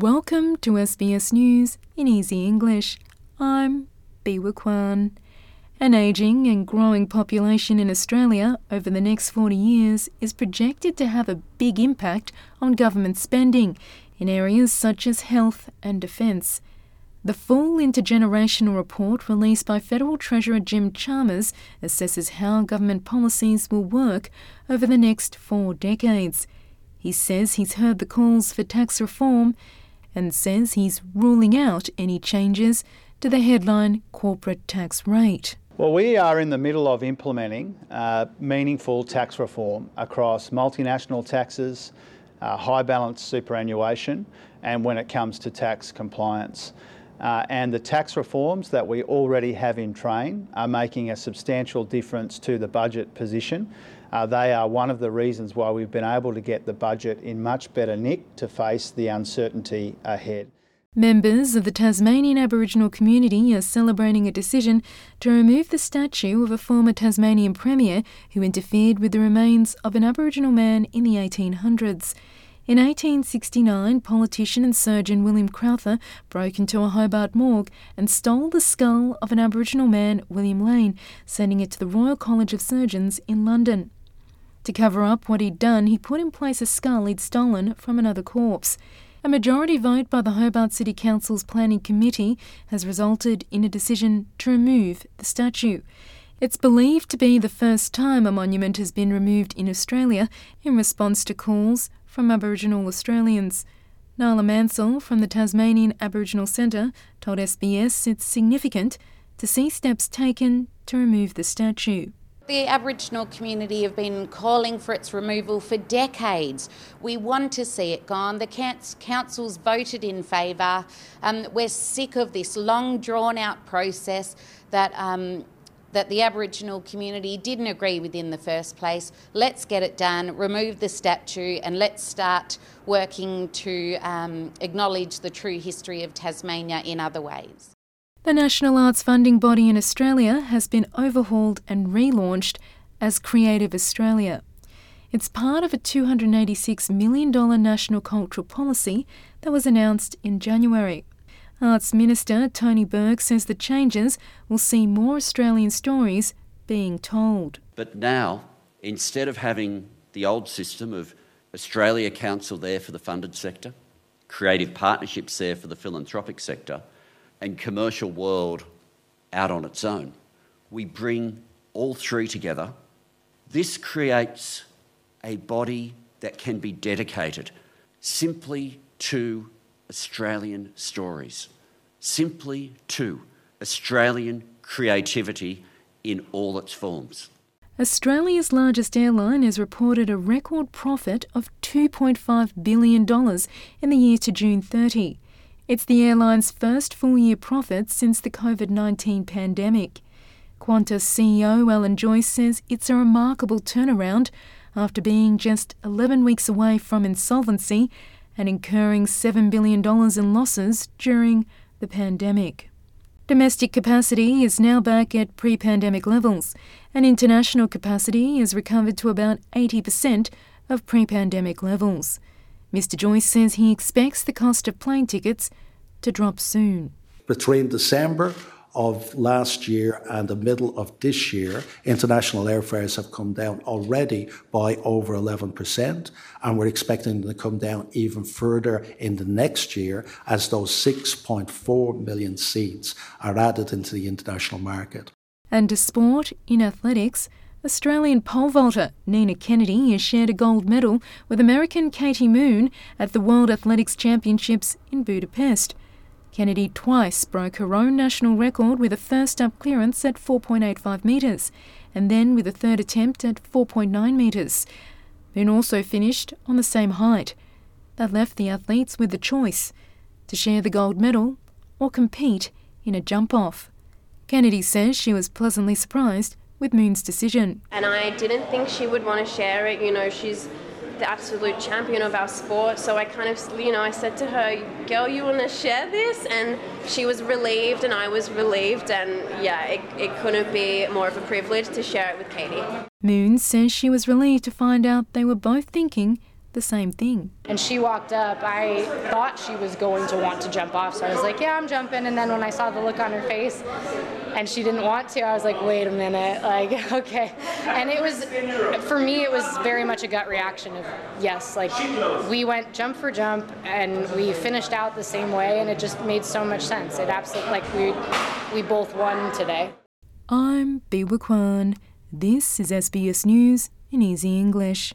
Welcome to SBS News in Easy English. I'm Biwa Kwan. An ageing and growing population in Australia over the next 40 years is projected to have a big impact on government spending in areas such as health and defence. The full intergenerational report released by Federal Treasurer Jim Chalmers assesses how government policies will work over the next four decades. He says he's heard the calls for tax reform and says he's ruling out any changes to the headline corporate tax rate. Well, we are in the middle of implementing uh, meaningful tax reform across multinational taxes, uh, high balance superannuation, and when it comes to tax compliance. Uh, and the tax reforms that we already have in train are making a substantial difference to the budget position. Uh, they are one of the reasons why we've been able to get the budget in much better nick to face the uncertainty ahead. Members of the Tasmanian Aboriginal community are celebrating a decision to remove the statue of a former Tasmanian Premier who interfered with the remains of an Aboriginal man in the 1800s. In 1869, politician and surgeon William Crowther broke into a Hobart morgue and stole the skull of an Aboriginal man, William Lanne, sending it to the Royal College of Surgeons in London. To cover up what he'd done, he put in place a skull he'd stolen from another corpse. A majority vote by the Hobart City Council's Planning Committee has resulted in a decision to remove the statue. It's believed to be the first time a monument has been removed in Australia in response to calls from Aboriginal Australians. Nala Mansell from the Tasmanian Aboriginal Centre told SBS it's significant to see steps taken to remove the statue. The Aboriginal community have been calling for its removal for decades. We want to see it gone. The council's voted in favour. Um, we're sick of this long drawn out process that um, that the Aboriginal community didn't agree with in the first place. Let's get it done, remove the statue, and let's start working to um, acknowledge the true history of Tasmania in other ways. The national arts funding body in Australia has been overhauled and relaunched as Creative Australia. It's part of a $286 million national cultural policy that was announced in January. Arts Minister Tony Burke says the changes will see more Australian stories being told. But now, instead of having the old system of Australia Council there for the funded sector, creative partnerships there for the philanthropic sector, and commercial world out on its own, we bring all three together. This creates a body that can be dedicated simply to Australian stories, simply to Australian creativity in all its forms. Australia's largest airline has reported a record profit of $2.5 billion in the year to June 30. It's the airline's first full year profit since the COVID 19 pandemic. Qantas CEO Alan Joyce says it's a remarkable turnaround after being just 11 weeks away from insolvency and incurring $7 billion in losses during the pandemic. Domestic capacity is now back at pre pandemic levels, and international capacity has recovered to about 80% of pre pandemic levels. Mr. Joyce says he expects the cost of plane tickets to drop soon. Between December of last year and the middle of this year, international airfares have come down already by over 11%, and we're expecting them to come down even further in the next year as those 6.4 million seats are added into the international market. And to sport, in athletics, Australian pole vaulter Nina Kennedy has shared a gold medal with American Katie Moon at the World Athletics Championships in Budapest. Kennedy twice broke her own national record with a first up clearance at 4.85 metres and then with a third attempt at 4.9 metres. Moon also finished on the same height. That left the athletes with the choice to share the gold medal or compete in a jump off. Kennedy says she was pleasantly surprised with Moon's decision. And I didn't think she would want to share it. You know, she's the absolute champion of our sport. So I kind of, you know, I said to her, girl, you want to share this? And she was relieved and I was relieved. And yeah, it, it couldn't be more of a privilege to share it with Katie. Moon says she was relieved to find out they were both thinking the same thing. And she walked up. I thought she was going to want to jump off, so I was like, "Yeah, I'm jumping." And then when I saw the look on her face, and she didn't want to, I was like, "Wait a minute, like, okay." And it was, for me, it was very much a gut reaction of yes, like we went jump for jump, and we finished out the same way, and it just made so much sense. It absolutely like we we both won today. I'm Biwa Kwan. This is SBS News in Easy English.